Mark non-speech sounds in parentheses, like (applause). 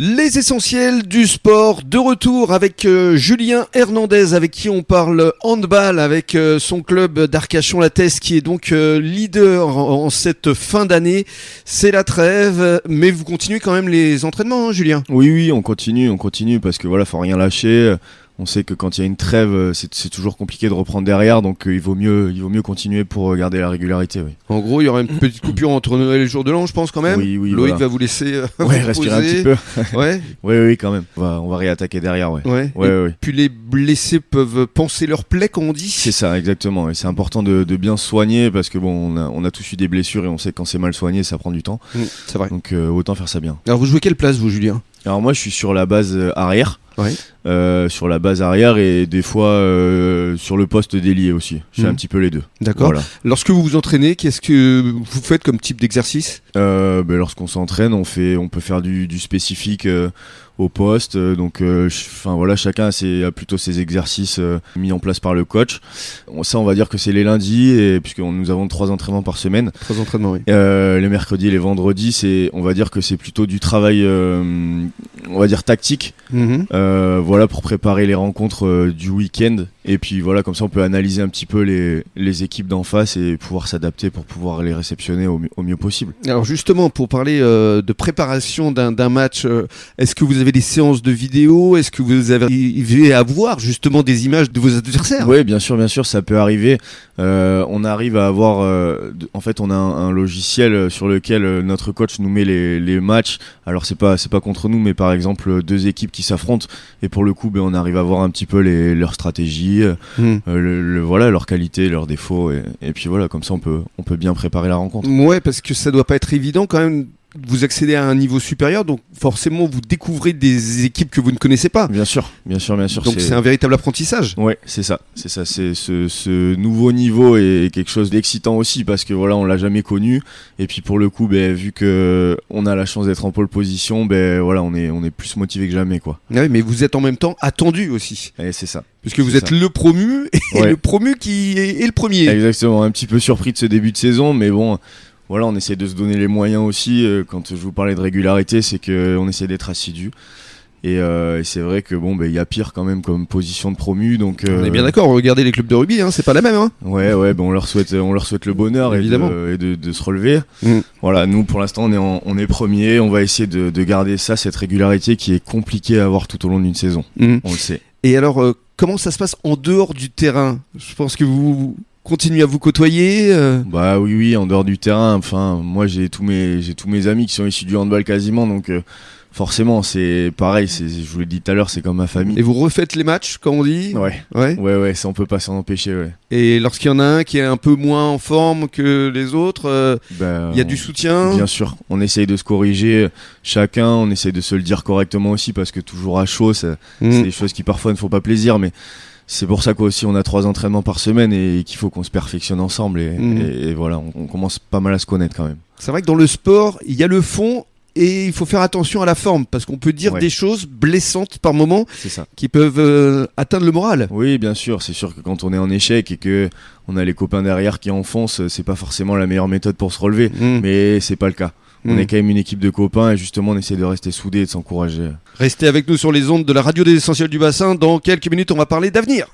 Les essentiels du sport, de retour avec euh, Julien Hernandez, avec qui on parle handball, avec euh, son club d'Arcachon-la-Teste, qui est donc euh, leader en, en cette fin d'année. C'est la trêve, mais vous continuez quand même les entraînements, hein, Julien? Oui, oui, on continue, on continue parce que voilà, faut rien lâcher. On sait que quand il y a une trêve, euh, c'est toujours compliqué de reprendre derrière, donc euh, il vaut mieux, il vaut mieux continuer pour euh, garder la régularité. Oui, En gros, il y aura une petite coupure entre Noël et le jour de l'an, je pense quand même. oui, oui. Loïc voilà. va vous laisser euh, (laughs) Ouais, respirer un petit peu. (laughs) Ouais. Oui, oui, quand même. On va, on va réattaquer derrière, ouais. Ouais. Ouais, Et. Puis les blessés peuvent penser leur plaie, comme on dit. C'est ça, exactement. Et c'est important de, de bien soigner parce que bon, on a, on a tous eu des blessures et on sait que quand c'est mal soigné, ça prend du temps. Mm, c'est vrai. Donc euh, autant faire ça bien. Alors vous jouez quelle place, vous, Julien? Alors moi, je suis sur la base arrière. Euh, sur la base arrière et des fois euh, sur le poste délié aussi. Je fais Mhm. un petit peu les deux. D'accord. Voilà. Lorsque vous vous entraînez, qu'est-ce que vous faites comme type d'exercice? Euh, ben, lorsqu'on s'entraîne, on fait, on peut faire du, du spécifique au poste. donc, enfin voilà, chacun a, ses- a plutôt ses exercices mis en place par le coach. Ça, on va dire que c'est les lundis, et puisque nous avons trois entraînements par semaine. Trois entraînements, oui. Les mercredis et les vendredis, c'est, on va dire que c'est plutôt du travail, on va dire tactique. Mhm. Euh, voilà pour préparer les rencontres euh, du week-end. Et puis voilà, comme ça, on peut analyser un petit peu les, les équipes d'en face et pouvoir s'adapter pour pouvoir les réceptionner au, mieux- au mieux possible. Alors justement, pour parler euh, de préparation d'un match, est-ce que vous avez des séances de vidéo? Est-ce que vous avez- à voir justement des images de vos adversaires? Oui, bien sûr, bien sûr, ça peut arriver. Euh, on arrive à avoir, euh, en fait, on a un, un logiciel sur lequel notre coach nous met les, les matchs. Alors c'est pas, c'est pas contre nous, mais par exemple euh, deux équipes qui s'affrontent et pour le coup, ben, on arrive à voir un petit peu les, leurs stratégies, euh, Mhm. le, le- voilà, leurs qualités, leurs défauts et, et puis voilà, comme ça, on peut, on peut bien préparer la rencontre. Ouais, parce que ça doit pas être évident quand même. Vous accédez à un niveau supérieur, donc forcément vous découvrez des équipes que vous ne connaissez pas. Bien sûr, bien sûr, bien sûr. Donc c'est un véritable apprentissage. Ouais, c'est ça, c'est ça, c'est ce, ce nouveau niveau est quelque chose d'excitant aussi parce que voilà, on l'a jamais connu et puis pour le coup, ben vu que on a la chance d'être en pole position, ben voilà, on est on est plus motivé que jamais quoi. Ouais, mais vous êtes en même temps attendu aussi, Et c'est ça. puisque vous C'est êt ça. le promu et Ouais. le promu qui est, est le premier. Exactement, un petit peu surpris de ce début de saison, mais bon, voilà, on essaie de se donner les moyens aussi. euh, Quand je vous parlais de régularité, c'est que on essaie d'être assidu. Et, euh, et c'est vrai que bon, ben il y a pire quand même comme position de promu, donc. On euh, est bien d'accord. Regardez les clubs de rugby, hein, c'est pas la même. Hein. Ouais, ouais, ben on leur souhaite, on leur souhaite le bonheur et, Évidemment. de, et de, de se relever. Mm. Voilà, nous pour l'instant on est, en- on est premier, on va essayer de, de garder ça, cette régularité qui est compliquée à avoir tout au long d'une saison. Mhm. On le sait. Et alors, euh, comment ça se passe en dehors du terrain? Je pense que vous continuez à vous côtoyer. euh, Bah oui, oui, en dehors du terrain. Enfin, moi j'ai tous mes, j'ai tous mes amis qui sont issus du handball quasiment, donc euh, forcément c'est pareil. C'est, je vous l'ai dit tout à l'heure, c'est comme ma famille. Et vous refaites les matchs, comme on dit? Ouais, Ouais. ouais, ouais, ça on peut pas s'en empêcher. Ouais. Et lorsqu'il y en a un qui est un peu moins en forme que les autres, euh, Bah, il y a on- du soutien? Bien sûr, on essaye de se corriger chacun, on essaye de se le dire correctement aussi parce que toujours à chaud, c'est des choses qui parfois ne font pas plaisir, mais c'est pour ça qu'aussi on a trois entraînements par semaine et qu'il faut qu'on se perfectionne ensemble et, Mhm. et- et voilà, on, on commence pas mal à se connaître quand même. C'est vrai que dans le sport, il y a le fond et il faut faire attention à la forme parce qu'on peut dire Ouais. des choses blessantes par moment ça. qui peuvent euh, atteindre le moral. Oui, bien sûr, c'est sûr que quand on est en échec et que on a les copains derrière qui enfoncent, c'est pas forcément la meilleure méthode pour se relever, Mhm. mais c'est pas le cas. On Mhm. est quand même une équipe de copains et justement on essaie de rester soudés et de s'encourager. Restez avec nous sur les ondes de la radio des essentiels du bassin. Dans quelques minutes, on va parler d'avenir.